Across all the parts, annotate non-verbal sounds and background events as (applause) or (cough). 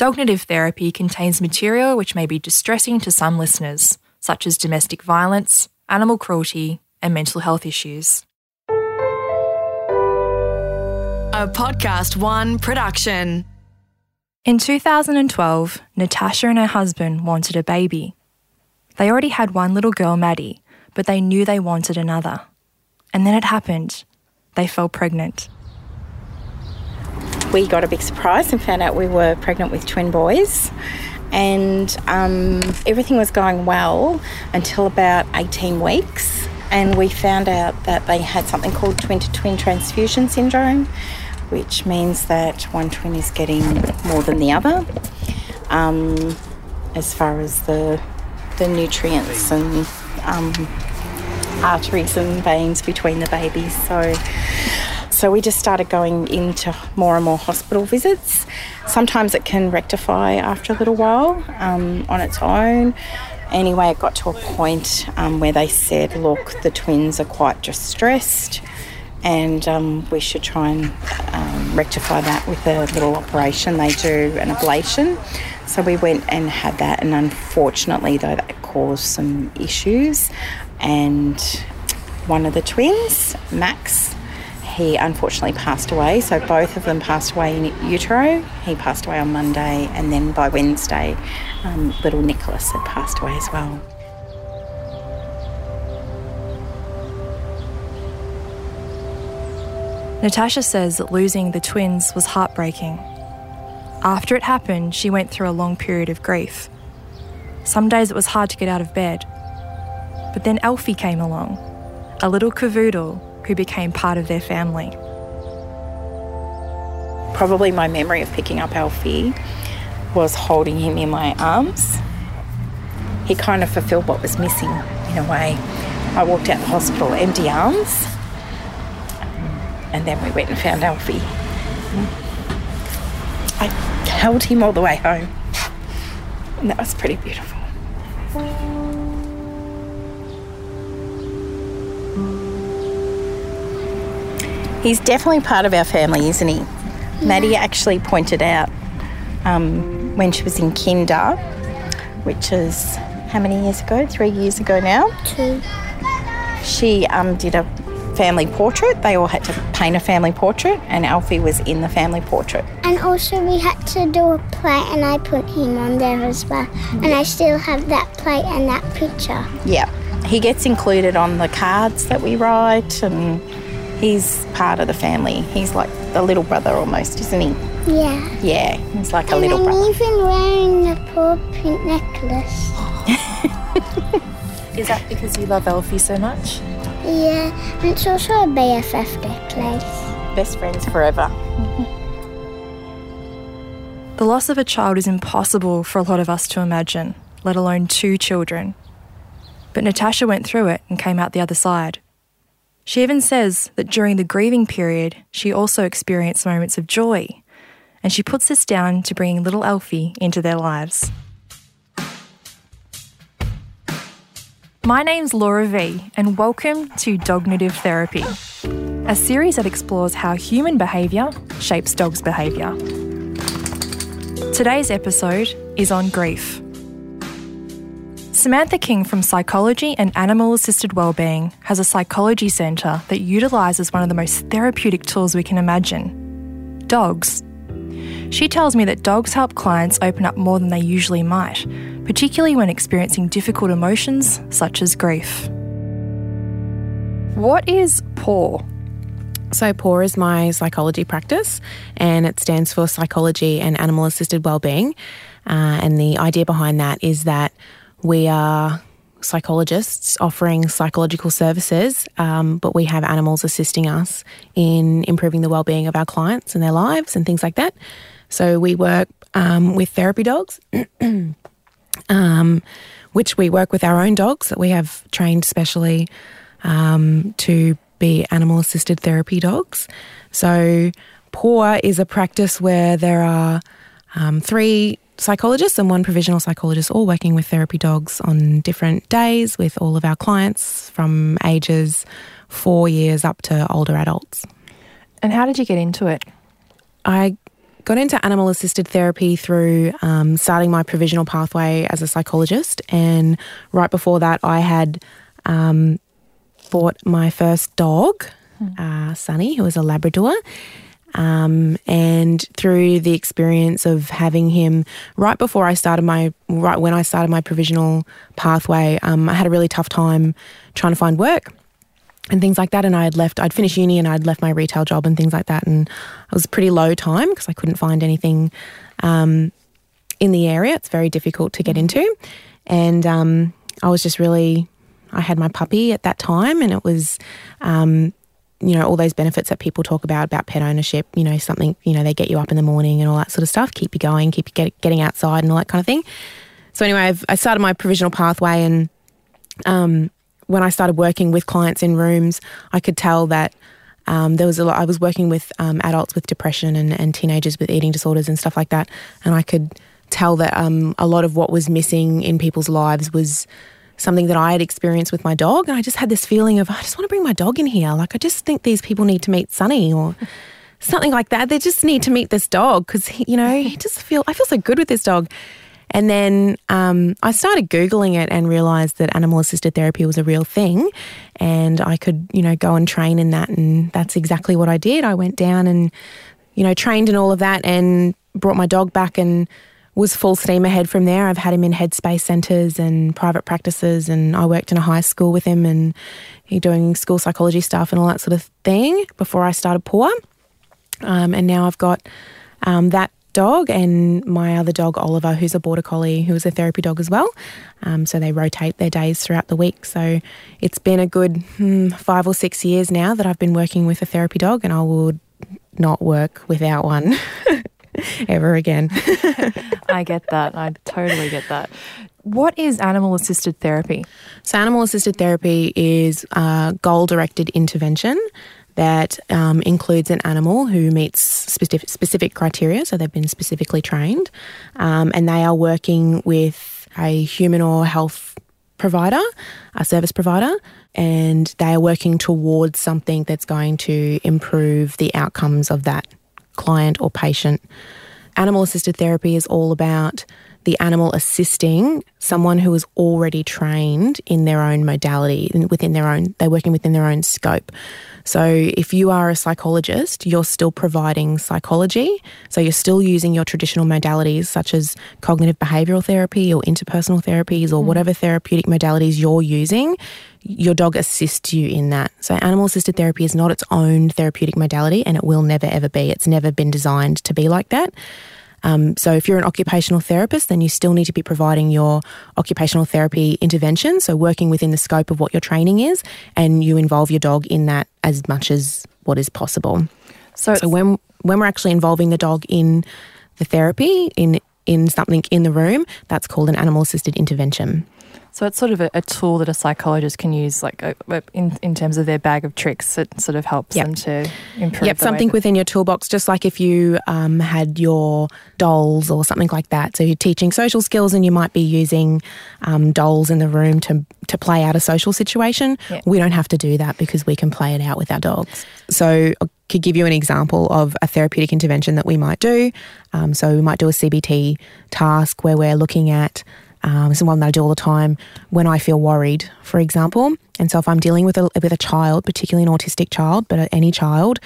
Dognitive therapy contains material which may be distressing to some listeners, such as domestic violence, animal cruelty, and mental health issues. A PodcastOne production. In 2012, Natasha and her husband wanted a baby. They already had one little girl, Maddie, but they knew they wanted another. And then it happened. They fell pregnant. We got a big surprise and found out we were pregnant with twin boys. And um, everything was going well until about 18 weeks. And we found out that they had something called twin to twin transfusion syndrome, which means that one twin is getting more than the other um, as far as the, the nutrients and um, arteries and veins between the babies. So so we just started going into more and more hospital visits. Sometimes it can rectify after a little while um, on its own. Anyway, it got to a point um, where they said, look, the twins are quite distressed and um, we should try and um, rectify that with a little operation. They do an ablation. So we went and had that, and unfortunately, though, that caused some issues. And one of the twins, Max, he unfortunately passed away. So both of them passed away in utero. He passed away on Monday, and then by Wednesday, um, little Nicholas had passed away as well. Natasha says that losing the twins was heartbreaking. After it happened, she went through a long period of grief. Some days it was hard to get out of bed. But then Alfie came along, a little cavoodle who became part of their family. Probably my memory of picking up Alfie was holding him in my arms. He kind of fulfilled what was missing in a way. I walked out the hospital empty arms, and then we went and found Alfie. I held him all the way home, and that was pretty beautiful. He's definitely part of our family, isn't he? Yeah. Maddie actually pointed out um, when she was in kinder, which is how many years ago? Three years ago now? Two. She um, did a family portrait. They all had to paint a family portrait, and Alfie was in the family portrait. And also, we had to do a plate, and I put him on there as well. And I still have that plate and that picture. Yeah. He gets included on the cards that we write, and he's part of the family. He's like the little brother almost, isn't he? Yeah. Yeah, he's like and a little I'm brother. even wearing the paw print necklace. Is that because you love Alfie so much? Yeah, and it's also a BFF necklace. Best friends forever. The loss of a child is impossible for a lot of us to imagine, let alone two children. But Natasha went through it and came out the other side. She even says that during the grieving period, she also experienced moments of joy, and she puts this down to bringing little Alfie into their lives. My name's Laura V, and welcome to Dognitive Therapy, a series that explores how human behaviour shapes dogs' behaviour. Today's episode is on grief. Samantha King from Psychology and Animal Assisted Wellbeing has a psychology centre that utilises one of the most therapeutic tools we can imagine dogs. She tells me that dogs help clients open up more than they usually might, particularly when experiencing difficult emotions such as grief. What is PAAW? So, PAAW is my psychology practice, and it stands for Psychology and Animal Assisted Wellbeing. Uh, and the idea behind that is that we are psychologists offering psychological services, um, but we have animals assisting us in improving the well-being of our clients and their lives and things like that. So we work um, with therapy dogs, (clears throat) um, which we work with our own dogs that we have trained specially um, to be animal-assisted therapy dogs. So PAAW is a practice where there are um, three psychologists and one provisional psychologist, all working with therapy dogs on different days with all of our clients from ages four years up to older adults. And how did you get into it? I got into animal assisted therapy through um, starting my provisional pathway as a psychologist. And right before that, I had um, bought my first dog, uh, Sunny, who was a Labrador. Um, and through the experience of having him right before I started my, right when I started my provisional pathway, um, I had a really tough time trying to find work and things like that. And I had left, I'd finished uni and I'd left my retail job and things like that. And it was pretty low time because I couldn't find anything um, in the area. It's very difficult to get into. And um, I was just really, I had my puppy at that time and it was, um, you know, all those benefits that people talk about, about pet ownership, you know, something, you know, they get you up in the morning and all that sort of stuff, keep you going, keep you get, getting outside and all that kind of thing. So anyway, I've, I started my provisional pathway and um, when I started working with clients in rooms, I could tell that um, there was a lot. I was working with um, adults with depression and, and teenagers with eating disorders and stuff like that, and I could tell that um, a lot of what was missing in people's lives was something that I had experienced with my dog, and I just had this feeling of I just want to bring my dog in here. Like I just think these people need to meet Sunny or (laughs) something like that. They just need to meet this dog because you know he just feel I feel so good with this dog. And then um, I started Googling it and realized that animal assisted therapy was a real thing. And I could, you know, go and train in that. And that's exactly what I did. I went down and, you know, trained in all of that and brought my dog back and was full steam ahead from there. I've had him in headspace centres and private practices, and I worked in a high school with him and doing school psychology stuff and all that sort of thing before I started PAAW. Um, and now I've got um, that dog and my other dog, Oliver, who's a border collie, who is a therapy dog as well. Um, so they rotate their days throughout the week. So it's been a good hmm, five or six years now that I've been working with a therapy dog, and I would not work without one (laughs) (laughs) ever again. (laughs) I get that. I totally get that. What is animal assisted therapy? So, animal assisted therapy is uh, goal directed intervention that um, includes an animal who meets specific, specific criteria, so they've been specifically trained, um, and they are working with a human or health provider, a service provider, and they are working towards something that's going to improve the outcomes of that client or patient. Animal assisted therapy is all about the animal assisting someone who is already trained in their own modality, within their own, they're working within their own scope. So if you are a psychologist, you're still providing psychology. So you're still using your traditional modalities such as cognitive behavioral therapy or interpersonal therapies or mm. whatever therapeutic modalities you're using. Your dog assists you in that. So, animal assisted therapy is not its own therapeutic modality and it will never ever be. It's never been designed to be like that. Um, so, if you're an occupational therapist, then you still need to be providing your occupational therapy intervention. So, working within the scope of what your training is, and you involve your dog in that as much as what is possible. So, so when when we're actually involving the dog in the therapy in in something in the room, that's called an animal assisted intervention. So it's sort of a, a, tool that a psychologist can use, like a, in in terms of their bag of tricks. It sort of helps yep. them to improve. Yep, something that... within your toolbox, just like if you um, had your dolls or something like that. So you're teaching social skills, and you might be using um, dolls in the room to to play out a social situation. Yep. We don't have to do that because we can play it out with our dogs. So I could give you an example of a therapeutic intervention that we might do. Um, so we might do a CBT task where we're looking at um, it's one that I do all the time when I feel worried, for example. And so if I'm dealing with a, with a child, particularly an autistic child, but any child,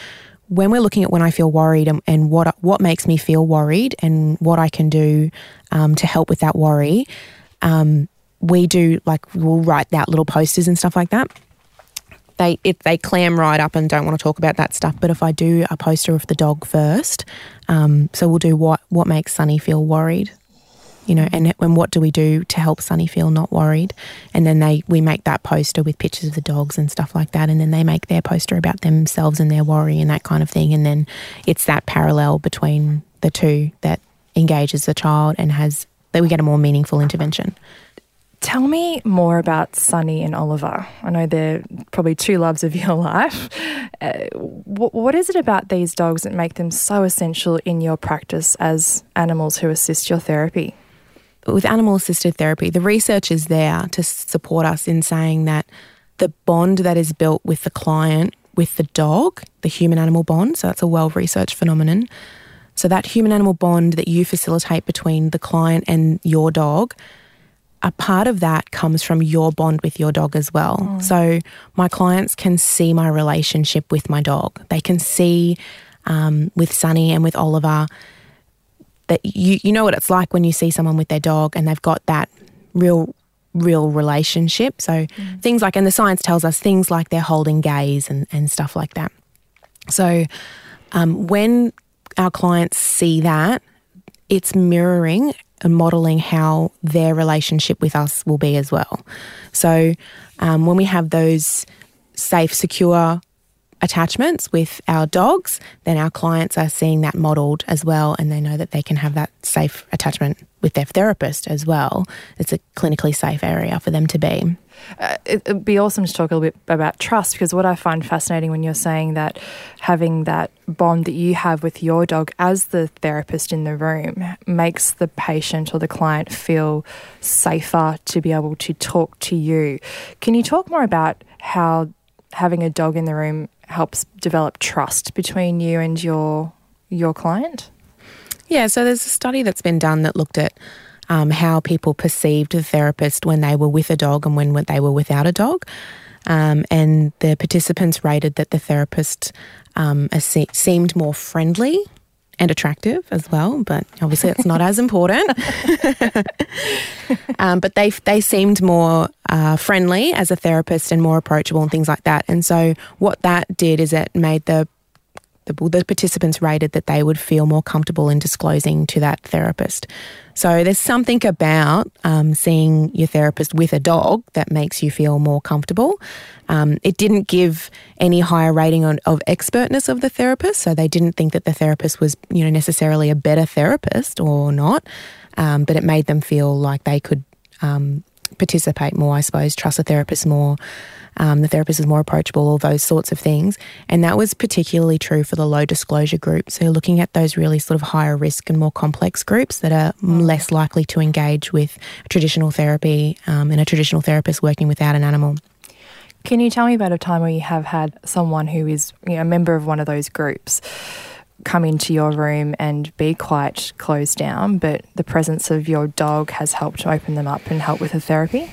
when we're looking at when I feel worried and, and what what makes me feel worried and what I can do um, to help with that worry, um, we do like we'll write out little posters and stuff like that. They if they clam right up and don't want to talk about that stuff. But if I do a poster of the dog first, um, so we'll do what what makes Sunny feel worried you know, and, and what do we do to help Sunny feel not worried? And then they we make that poster with pictures of the dogs and stuff like that, and then they make their poster about themselves and their worry and that kind of thing, and then it's that parallel between the two that engages the child and has that we get a more meaningful intervention. Tell me more about Sunny and Oliver. I know they're probably two loves of your (laughs) life. Uh, what is it about these dogs that make them so essential in your practice as animals who assist your therapy? With animal assisted therapy, the research is there to support us in saying that the bond that is built with the client, with the dog, the human animal bond, so that's a well researched phenomenon. So that human animal bond that you facilitate between the client and your dog, a part of that comes from your bond with your dog as well. So my clients can see my relationship with my dog. They can see um, with Sunny and with Oliver that you you know what it's like when you see someone with their dog and they've got that real real relationship. So things like and the science tells us things like they're holding gaze and, and stuff like that. So um, when our clients see that, it's mirroring and modeling how their relationship with us will be as well. So um, when we have those safe, secure attachments with our dogs, then our clients are seeing that modeled as well, and they know that they can have that safe attachment with their therapist as well. It's a clinically safe area for them to be. Uh, it, it'd be awesome to talk a little bit about trust because what I find fascinating when you're saying that having that bond that you have with your dog as the therapist in the room makes the patient or the client feel safer to be able to talk to you. Can you talk more about how having a dog in the room helps develop trust between you and your your client? Yeah, so there's a study that's been done that looked at um, how people perceived the therapist when they were with a dog and when they were without a dog. Um, and the participants rated that the therapist um, se- seemed more friendly and attractive as well, but obviously it's not (laughs) as important. (laughs) um, but they they seemed more uh, friendly as a therapist and more approachable and things like that. And so what that did is it made the the, the participants rated that they would feel more comfortable in disclosing to that therapist. So there's something about um, seeing your therapist with a dog that makes you feel more comfortable. Um, it didn't give any higher rating on, of expertness of the therapist, so they didn't think that the therapist was, you know, necessarily a better therapist or not. Um, but it made them feel like they could um, participate more, I suppose, trust the therapist more. Um, the therapist is more approachable, all those sorts of things. And that was particularly true for the low disclosure group. So, looking at those really sort of higher risk and more complex groups that are less likely to engage with traditional therapy um, and a traditional therapist working without an animal. Can you tell me about a time where you have had someone who is you know, a member of one of those groups come into your room and be quite closed down, but the presence of your dog has helped open them up and help with the therapy?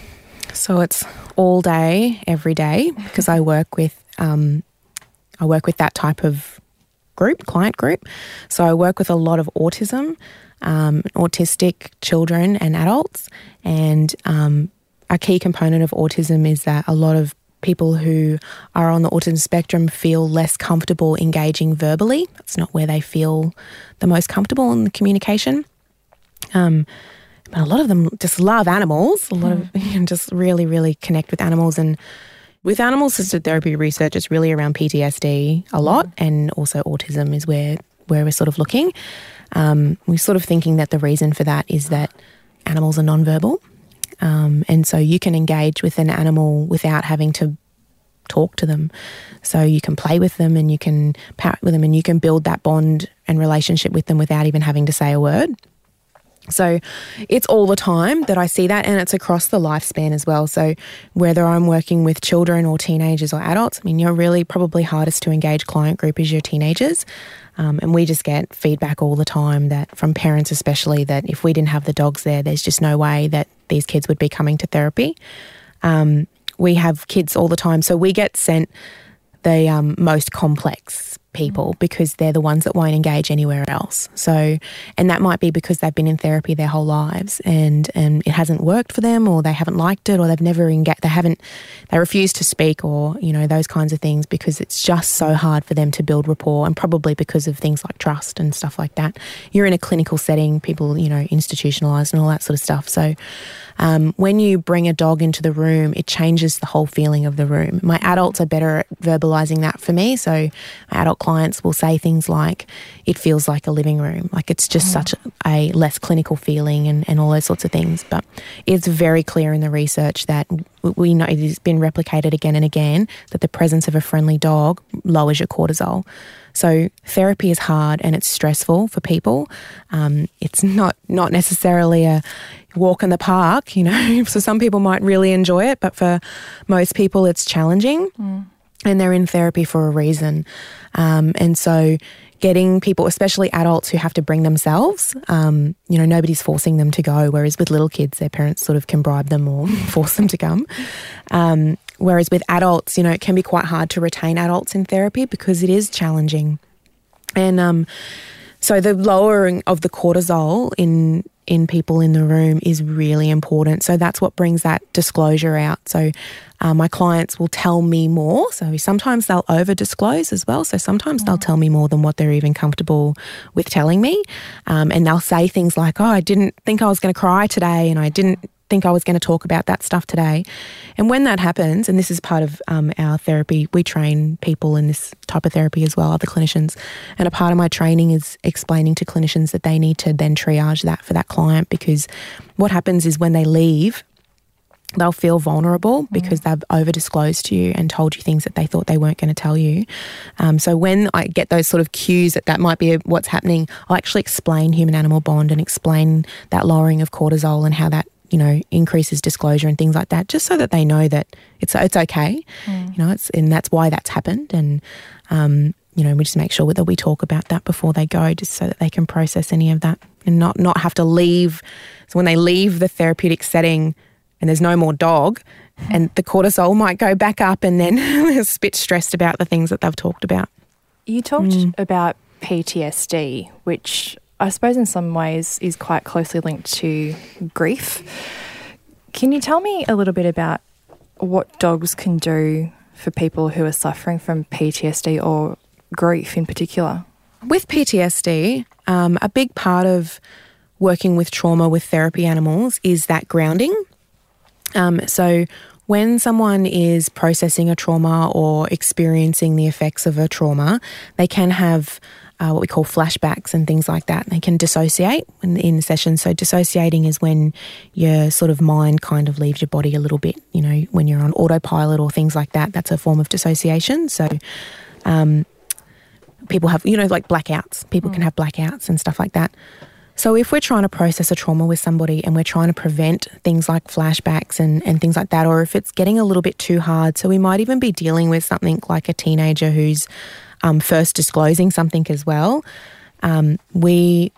So it's all day, every day, because I work with um, I work with that type of group, client group. So I work with a lot of autism, um, autistic children and adults, and um, a key component of autism is that a lot of people who are on the autism spectrum feel less comfortable engaging verbally. That's not where they feel the most comfortable in the communication. Um, but a lot of them just love animals. A lot of (laughs) you know, just really, really connect with animals. And with animal assisted therapy research, it's really around PTSD a lot, and also autism is where where we're sort of looking. Um, we're sort of thinking that the reason for that is that animals are nonverbal, um, and so you can engage with an animal without having to talk to them. So you can play with them and you can parrot with them and you can build that bond and relationship with them without even having to say a word. So it's all the time that I see that, and it's across the lifespan as well. So whether I'm working with children or teenagers or adults, I mean, you're really probably hardest to engage client group is your teenagers. Um, and we just get feedback all the time that from parents, especially, that if we didn't have the dogs there, there's just no way that these kids would be coming to therapy. Um, we have kids all the time, so we get sent the um, most complex people because they're the ones that won't engage anywhere else. So, and that might be because they've been in therapy their whole lives and and it hasn't worked for them, or they haven't liked it, or they've never engaged, they haven't, they refuse to speak, or you know those kinds of things because it's just so hard for them to build rapport, and probably because of things like trust and stuff like that. You're in a clinical setting, people you know institutionalized and all that sort of stuff. So. Um, when you bring a dog into the room, it changes the whole feeling of the room. My adults are better at verbalizing that for me. So, my adult clients will say things like, it feels like a living room. Like it's just such a less clinical feeling and, and all those sorts of things. But it's very clear in the research that we know it has been replicated again and again that the presence of a friendly dog lowers your cortisol. So therapy is hard and it's stressful for people. Um, it's not not necessarily a walk in the park, you know. (laughs) so some people might really enjoy it, but for most people, it's challenging. And they're in therapy for a reason. Um, and so getting people, especially adults who have to bring themselves, um, you know, nobody's forcing them to go. Whereas with little kids, their parents sort of can bribe them or (laughs) force them to come. Um, whereas with adults, you know, it can be quite hard to retain adults in therapy because it is challenging. And um, so the lowering of the cortisol in in people in the room is really important. So that's what brings that disclosure out. So uh, my clients will tell me more. So sometimes they'll over disclose as well. So sometimes they'll tell me more than what they're even comfortable with telling me. Um, and they'll say things like, oh, I didn't think I was going to cry today and I didn't think I was going to talk about that stuff today. And when that happens, and this is part of um, our therapy, we train people in this type of therapy as well, other clinicians. And a part of my training is explaining to clinicians that they need to then triage that for that client because what happens is when they leave, they'll feel vulnerable because mm. they've over disclosed to you and told you things that they thought they weren't going to tell you. Um, so when I get those sort of cues that that might be what's happening, I'll actually explain human animal bond and explain that lowering of cortisol and how that you know, increases disclosure and things like that, just so that they know that it's it's okay. Mm. You know, it's and that's why that's happened. And um, you know, we just make sure that we talk about that before they go, just so that they can process any of that and not not have to leave. So when they leave the therapeutic setting and there's no more dog, and the cortisol might go back up, and then (laughs) they're a bit stressed about the things that they've talked about. You talked mm. about PTSD, which I suppose in some ways is quite closely linked to grief. Can you tell me a little bit about what dogs can do for people who are suffering from PTSD or grief in particular? With PTSD, um, a big part of working with trauma with therapy animals is that grounding. Um, so, when someone is processing a trauma or experiencing the effects of a trauma, they can have uh, what we call flashbacks and things like that. They can dissociate in, in sessions. So, dissociating is when your sort of mind kind of leaves your body a little bit, you know, when you're on autopilot or things like that. That's a form of dissociation. So, um, people have, you know, like blackouts. People mm. can have blackouts and stuff like that. So, if we're trying to process a trauma with somebody and we're trying to prevent things like flashbacks and, and things like that, or if it's getting a little bit too hard, so we might even be dealing with something like a teenager who's um, first disclosing something as well, um, we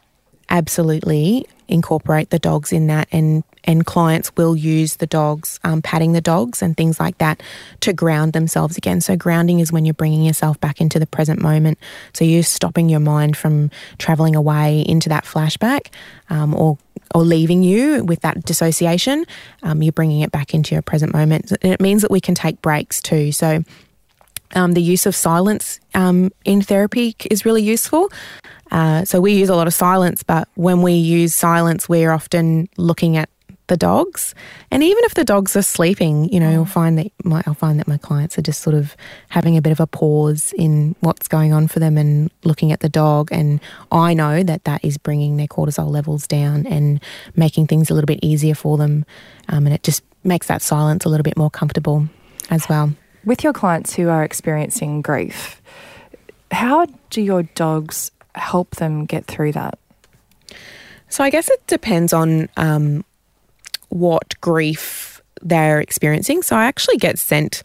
absolutely incorporate the dogs in that and and clients will use the dogs um, patting the dogs and things like that to ground themselves again. So grounding is when you're bringing yourself back into the present moment. So you're stopping your mind from traveling away into that flashback um, or or leaving you with that dissociation. Um, you're bringing it back into your present moment. And it means that we can take breaks too. So um, the use of silence um, in therapy is really useful. Uh, so we use a lot of silence, but when we use silence, we're often looking at the dogs, and even if the dogs are sleeping, you know, you'll find that my, I'll find that my clients are just sort of having a bit of a pause in what's going on for them and looking at the dog, and I know that that is bringing their cortisol levels down and making things a little bit easier for them, um, and it just makes that silence a little bit more comfortable as well. With your clients who are experiencing grief, how do your dogs help them get through that? So I guess it depends on um, what grief they're experiencing. So I actually get sent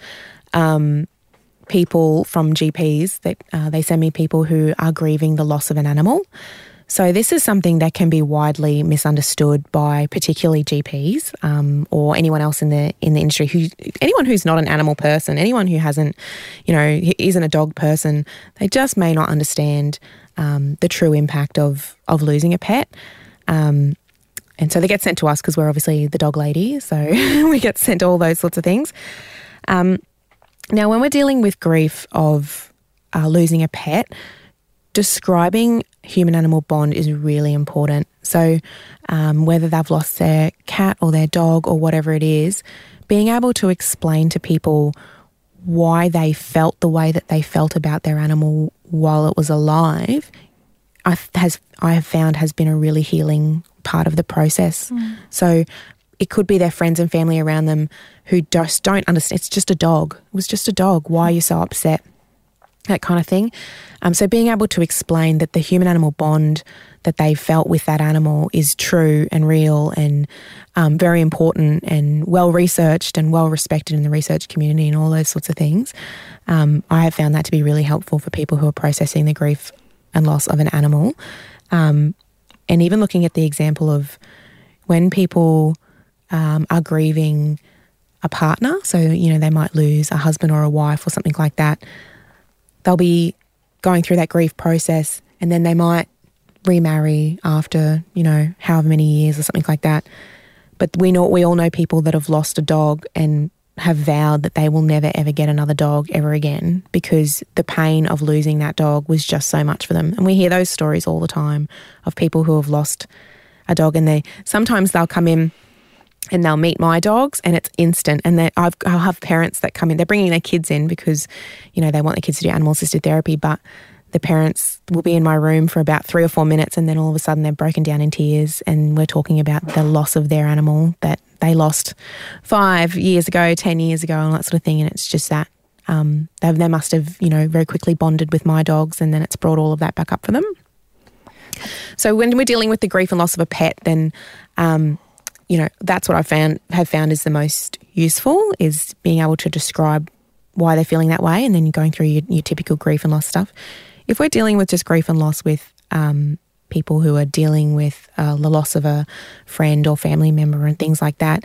um, people from GPs that uh, they send me people who are grieving the loss of an animal. So this is something that can be widely misunderstood by particularly GPs um, or anyone else in the in the industry who anyone who's not an animal person, anyone who hasn't, you know, isn't a dog person, they just may not understand um, the true impact of of losing a pet. Um, and so they get sent to us because we're obviously the dog lady, so (laughs) we get sent all those sorts of things. Um, now, when we're dealing with grief of uh, losing a pet, describing human animal bond is really important. So, um, whether they've lost their cat or their dog or whatever it is, being able to explain to people why they felt the way that they felt about their animal while it was alive, I has I have found has been a really healing part of the process. Mm. So it could be their friends and family around them who just don't understand. It's just a dog. It was just a dog. Why are you so upset? That kind of thing. Um, so being able to explain that the human animal bond that they felt with that animal is true and real and um, very important and well researched and well respected in the research community and all those sorts of things. Um, I have found that to be really helpful for people who are processing the grief and loss of an animal. Um, and even looking at the example of when people um, are grieving a partner, so, you know, they might lose a husband or a wife or something like that, they'll be going through that grief process and then they might remarry after, you know, however many years or something like that. But we know we all know people that have lost a dog and have vowed that they will never ever get another dog ever again because the pain of losing that dog was just so much for them. And we hear those stories all the time of people who have lost a dog and they sometimes they'll come in and they'll meet my dogs and it's instant and they, I've, I'll have parents that come in they're bringing their kids in because you know they want their kids to do animal assisted therapy but the parents will be in my room for about three or four minutes and then all of a sudden they're broken down in tears and we're talking about the loss of their animal that they lost five years ago, 10 years ago, and that sort of thing. And it's just that um, they, they must have, you know, very quickly bonded with my dogs and then it's brought all of that back up for them. So when we're dealing with the grief and loss of a pet, then, um, you know, that's what I found have found is the most useful is being able to describe why they're feeling that way and then you're going through your, your typical grief and loss stuff. If we're dealing with just grief and loss with um, people who are dealing with uh, the loss of a friend or family member and things like that,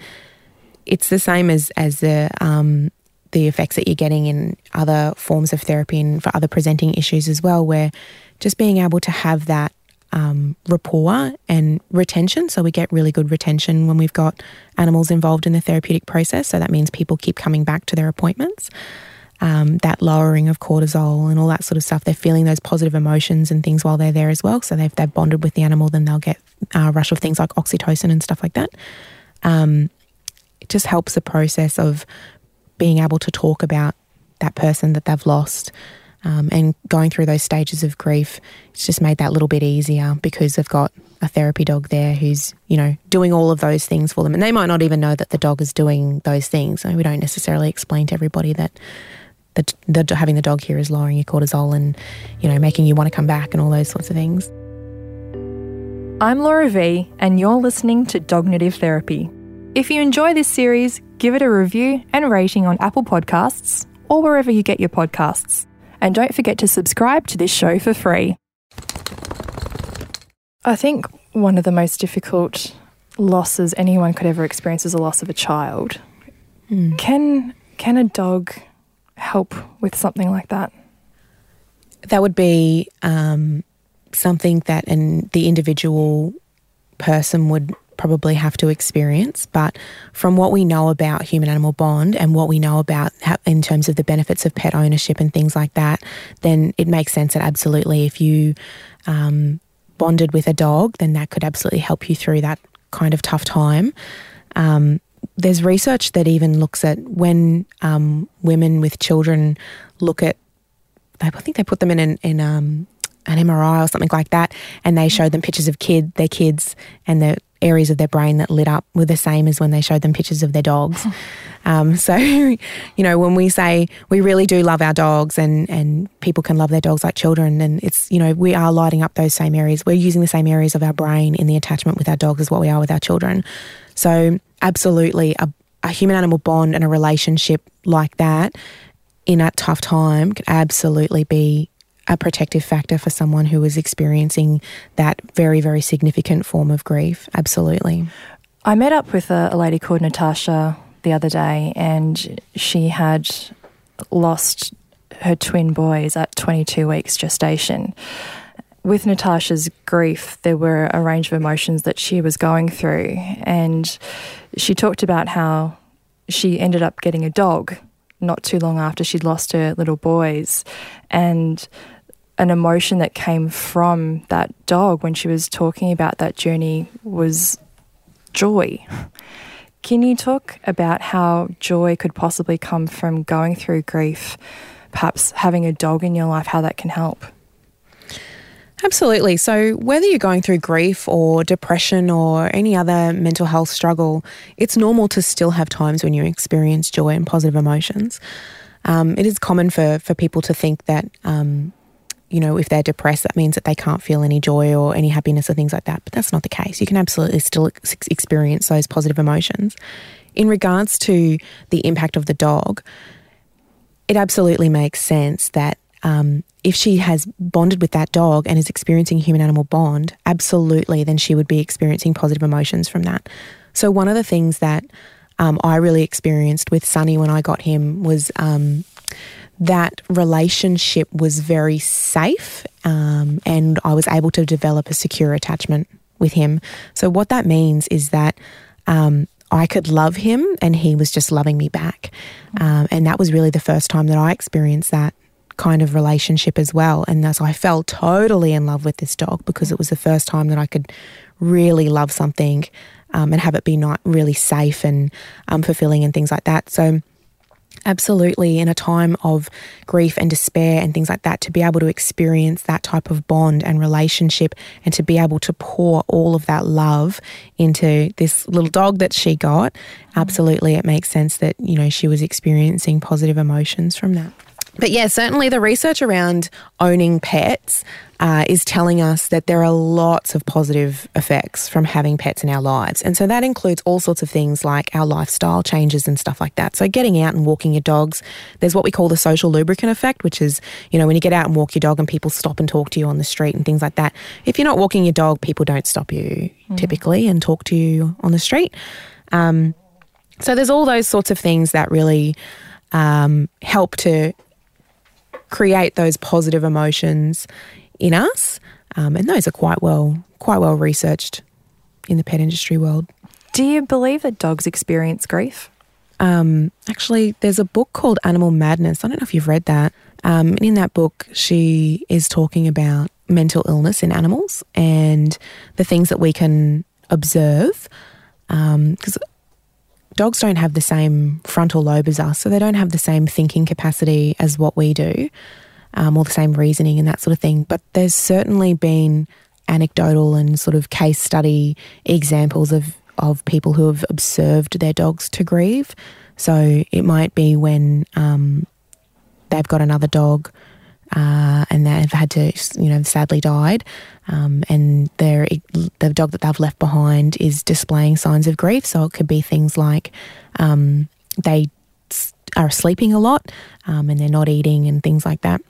it's the same as as the um, the effects that you're getting in other forms of therapy and for other presenting issues as well, where just being able to have that um, rapport and retention. So we get really good retention when we've got animals involved in the therapeutic process. So that means people keep coming back to their appointments um, that lowering of cortisol and all that sort of stuff. They're feeling those positive emotions and things while they're there as well. So they've, they've bonded with the animal, then they'll get a rush of things like oxytocin and stuff like that. Um, it just helps the process of being able to talk about that person that they've lost um, and going through those stages of grief. It's just made that little bit easier because they've got a therapy dog there who's, you know, doing all of those things for them. And they might not even know that the dog is doing those things. we don't necessarily explain to everybody that the, the, having the dog here is lowering your cortisol and, you know, making you want to come back and all those sorts of things. I'm Laura V, and you're listening to Dognitive Therapy. If you enjoy this series, give it a review and rating on Apple Podcasts or wherever you get your podcasts. And don't forget to subscribe to this show for free. I think one of the most difficult losses anyone could ever experience is the loss of a child. Mm. Can can a dog help with something like that? That would be um, something that an, the individual person would probably have to experience. But from what we know about human animal bond and what we know about in terms of the benefits of pet ownership and things like that, then it makes sense that absolutely if you um, bonded with a dog, then that could absolutely help you through that kind of tough time. Um, there's research that even looks at when um, women with children look at, I think they put them in an, in um, an MRI or something like that, and they showed them pictures of kid their kids and the areas of their brain that lit up were the same as when they showed them pictures of their dogs. (laughs) um, (laughs) so, you know, when we say we really do love our dogs and, and people can love their dogs like children, and it's, you know, we are lighting up those same areas. We're using the same areas of our brain in the attachment with our dogs as what we are with our children. So, absolutely, a, a human animal bond and a relationship like that in a tough time can absolutely be a protective factor for someone who is experiencing that very, very significant form of grief. Absolutely. I met up with a, a lady called Natasha the other day, and she had lost her twin boys at 22 weeks gestation with Natasha's grief, there were a range of emotions that she was going through. And she talked about how she ended up getting a dog not too long after she'd lost her little boys. And an emotion that came from that dog when she was talking about that journey was joy. Can you talk about how joy could possibly come from going through grief, perhaps having a dog in your life, how that can help? Absolutely. So, whether you're going through grief or depression or any other mental health struggle, it's normal to still have times when you experience joy and positive emotions. Um, it is common for, for people to think that, um, you know, if they're depressed, that means that they can't feel any joy or any happiness or things like that. But that's not the case. You can absolutely still ex- experience those positive emotions. In regards to the impact of the dog, it absolutely makes sense that um, if she has bonded with that dog and is experiencing human animal bond, absolutely, then she would be experiencing positive emotions from that. So, one of the things that um, I really experienced with Sunny when I got him was um, that relationship was very safe um, and I was able to develop a secure attachment with him. So, what that means is that um, I could love him and he was just loving me back. Um, and that was really the first time that I experienced that kind of relationship as well. And thus I fell totally in love with this dog because it was the first time that I could really love something um, and have it be not really safe and um, fulfilling and things like that. So Absolutely, in a time of grief and despair and things like that, to be able to experience that type of bond and relationship and to be able to pour all of that love into this little dog that she got, mm. absolutely, it makes sense that, you know, she was experiencing positive emotions from that. But yeah, certainly the research around owning pets uh, is telling us that there are lots of positive effects from having pets in our lives. And so that includes all sorts of things like our lifestyle changes and stuff like that. So getting out and walking your dogs, there's what we call the social lubricant effect, which is, you know, when you get out and walk your dog and people stop and talk to you on the street and things like that. If you're not walking your dog, people don't stop you mm. typically and talk to you on the street. Um, so there's all those sorts of things that really um, help to create those positive emotions in us, um, and those are quite well quite well researched in the pet industry world. Do you believe that dogs experience grief? Um, actually, there's a book called Animal Madness. I don't know if you've read that. Um, and in that book, she is talking about mental illness in animals and the things that we can observe. Because um, dogs don't have the same frontal lobe as us, so they don't have the same thinking capacity as what we do, um, or the same reasoning and that sort of thing. But there's certainly been anecdotal and sort of case study examples of, of people who have observed their dogs to grieve. So it might be when um, they've got another dog uh, and they've had to, you know, sadly died, um, and their the dog that they've left behind is displaying signs of grief. So it could be things like um, they are sleeping a lot um, and they're not eating and things like that.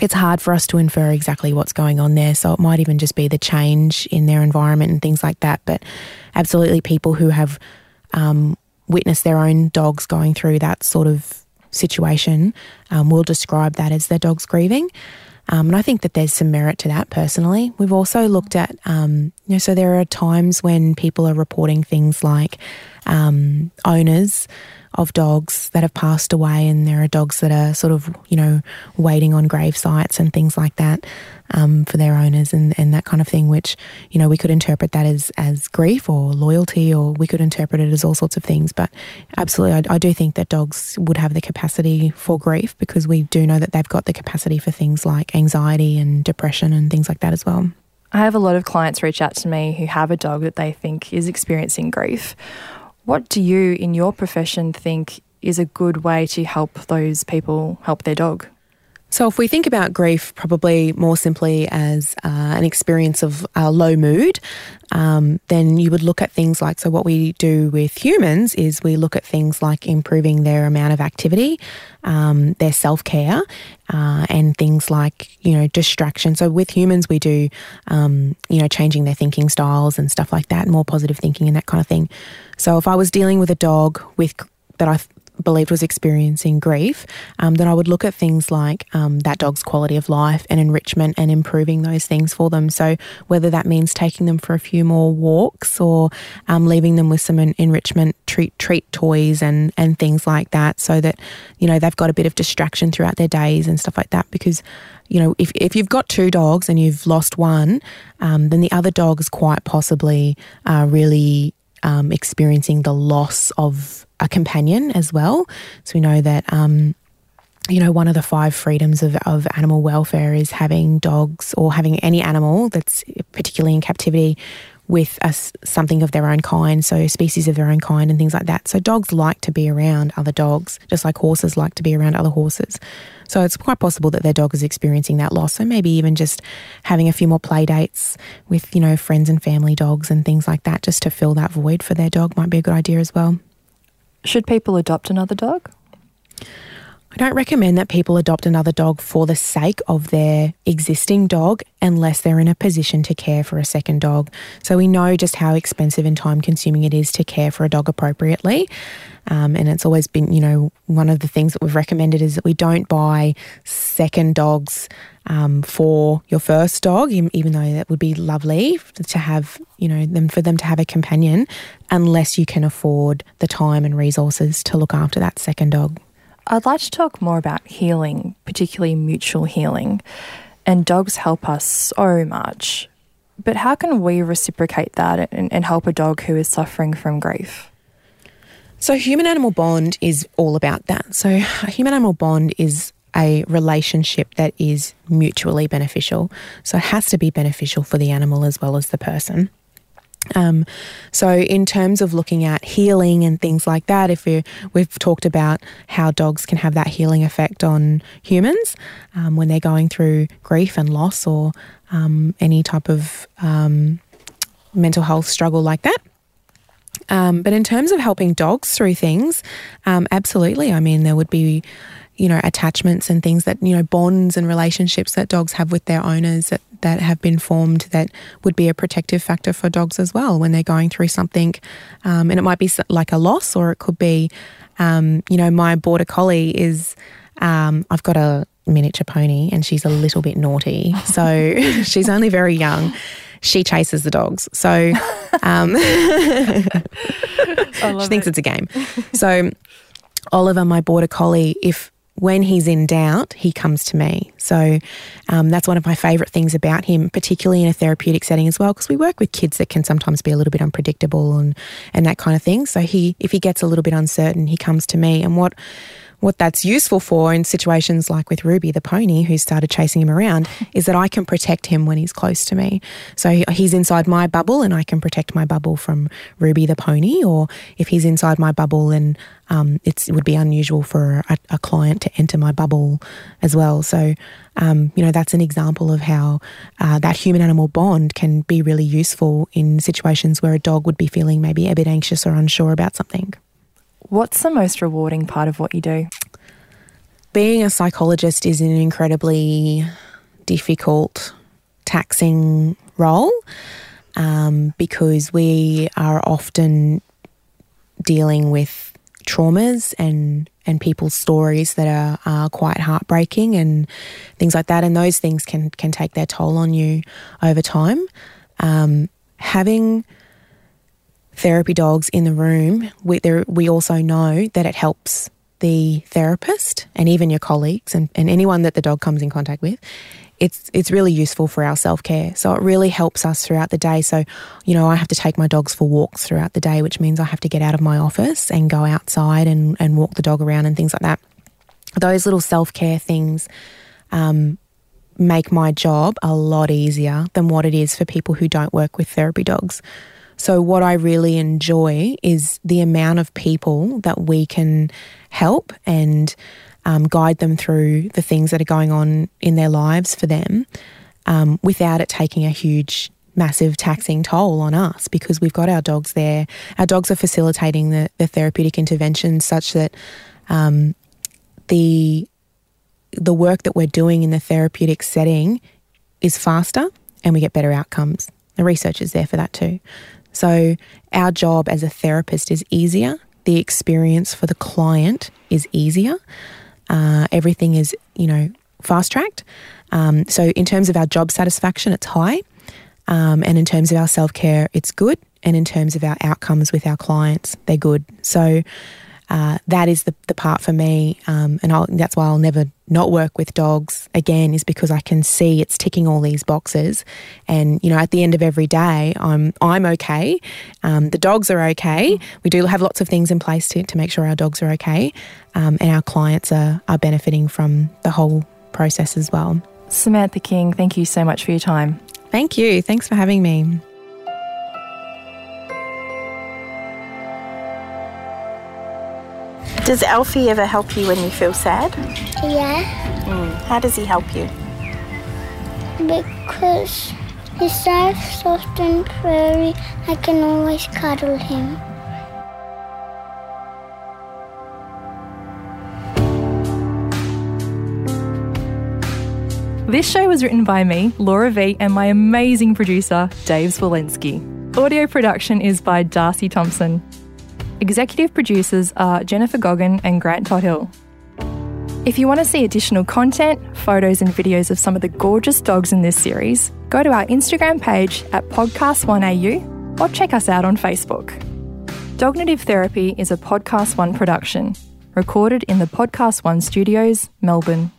It's hard for us to infer exactly what's going on there. So it might even just be the change in their environment and things like that. But absolutely, people who have um, witnessed their own dogs going through that sort of situation um, will describe that as their dog's grieving. Um, and I think that there's some merit to that personally. We've also looked at, um, you know, so there are times when people are reporting things like um, owners of dogs that have passed away, and there are dogs that are sort of, you know, waiting on grave sites and things like that um, for their owners and, and that kind of thing, which, you know, we could interpret that as, as grief or loyalty, or we could interpret it as all sorts of things. But absolutely, I, I do think that dogs would have the capacity for grief because we do know that they've got the capacity for things like anxiety and depression and things like that as well. I have a lot of clients reach out to me who have a dog that they think is experiencing grief. What do you, in your profession, think is a good way to help those people help their dog? So, if we think about grief probably more simply as uh, an experience of uh, low mood, um, then you would look at things like so, what we do with humans is we look at things like improving their amount of activity, um, their self care, uh, and things like, you know, distraction. So, with humans, we do, um, you know, changing their thinking styles and stuff like that, more positive thinking and that kind of thing. So, if I was dealing with a dog with that I believed was experiencing grief, um, then I would look at things like um, that dog's quality of life and enrichment and improving those things for them. So, whether that means taking them for a few more walks or um, leaving them with some enrichment treat treat toys and and things like that, so that you know they've got a bit of distraction throughout their days and stuff like that. Because you know, if, if you've got two dogs and you've lost one, um, then the other dog is quite possibly uh, really um, experiencing the loss of a companion as well. So we know that, um, you know, one of the five freedoms of, of animal welfare is having dogs or having any animal that's particularly in captivity with a, something of their own kind, so species of their own kind and things like that. So dogs like to be around other dogs, just like horses like to be around other horses. So it's quite possible that their dog is experiencing that loss. So maybe even just having a few more play dates with, you know, friends and family dogs and things like that, just to fill that void for their dog might be a good idea as well. Should people adopt another dog? I don't recommend that people adopt another dog for the sake of their existing dog unless they're in a position to care for a second dog. So we know just how expensive and time consuming it is to care for a dog appropriately. Um, and it's always been, you know, one of the things that we've recommended is that we don't buy second dogs um, for your first dog, even though that would be lovely to have, you know, them for them to have a companion, unless you can afford the time and resources to look after that second dog. I'd like to talk more about healing, particularly mutual healing. And dogs help us so much. But how can we reciprocate that and, and help a dog who is suffering from grief? So, human animal bond is all about that. So, a human animal bond is a relationship that is mutually beneficial. So, it has to be beneficial for the animal as well as the person. Um, so, in terms of looking at healing and things like that, if we've talked about how dogs can have that healing effect on humans um, when they're going through grief and loss or um, any type of um, mental health struggle like that. Um, but in terms of helping dogs through things, um, absolutely. I mean, there would be you know, attachments and things that, you know, bonds and relationships that dogs have with their owners that that have been formed that would be a protective factor for dogs as well when they're going through something. Um, and it might be like a loss, or it could be, um, you know, my border collie is, um, I've got a miniature pony and she's a little bit naughty. So (laughs) she's only very young. She chases the dogs. So um, (laughs) she thinks it. it's a game. So Oliver, my border collie, if when he's in doubt, he comes to me. So um, that's one of my favourite things about him, particularly in a therapeutic setting as well, because we work with kids that can sometimes be a little bit unpredictable and and that kind of thing. So he, if he gets a little bit uncertain, he comes to me. And what what that's useful for in situations like with Ruby, the pony who started chasing him around, (laughs) is that I can protect him when he's close to me. So he's inside my bubble and I can protect my bubble from Ruby, the pony. Or if he's inside my bubble and um, it would be unusual for a, a, client to enter my bubble as well. So, um, you know, that's an example of how uh, that human animal bond can be really useful in situations where a dog would be feeling maybe a bit anxious or unsure about something. What's the most rewarding part of what you do? Being a psychologist is an incredibly difficult, taxing role um, because we are often dealing with traumas and and people's stories that are, are quite heartbreaking and things like that. And those things can can take their toll on you over time. Um, having therapy dogs in the room, we, there, we also know that it helps the therapist and even your colleagues and, and anyone that the dog comes in contact with. It's it's really useful for our self care. So it really helps us throughout the day. So, you know, I have to take my dogs for walks throughout the day, which means I have to get out of my office and go outside and, and walk the dog around and things like that. Those little self care things um, make my job a lot easier than what it is for people who don't work with therapy dogs. So, what I really enjoy is the amount of people that we can help and um, guide them through the things that are going on in their lives for them um, without it taking a huge, massive taxing toll on us because we've got our dogs there. Our dogs are facilitating the, the therapeutic interventions such that um, the the work that we're doing in the therapeutic setting is faster and we get better outcomes. The research is there for that too. So, our job as a therapist is easier. The experience for the client is easier. Uh, everything is, you know, fast tracked. Um, so, in terms of our job satisfaction, it's high. Um, and in terms of our self care, it's good. And in terms of our outcomes with our clients, they're good. So, uh, that is the, the part for me. Um, and I'll, that's why I'll never not work with dogs again, is because I can see it's ticking all these boxes. And, you know, at the end of every day, I'm, I'm okay. Um, the dogs are okay. We do have lots of things in place to, to make sure our dogs are okay. Um, and our clients are, are benefiting from the whole process as well. Samantha King, thank you so much for your time. Thank you. Thanks for having me. Does Alfie ever help you when you feel sad? Yeah. Mm. How does he help you? Because he's so soft and furry, I can always cuddle him. This show was written by me, Laura V, and my amazing producer, Dave Swolenski. Audio production is by Darcy Thompson. Executive producers are Jennifer Goggin and Grant Tothill. If you want to see additional content, photos, and videos of some of the gorgeous dogs in this series, go to our Instagram page at podcast1au or check us out on Facebook. Dognitive Therapy is a PodcastOne production, recorded in the PodcastOne studios, Melbourne.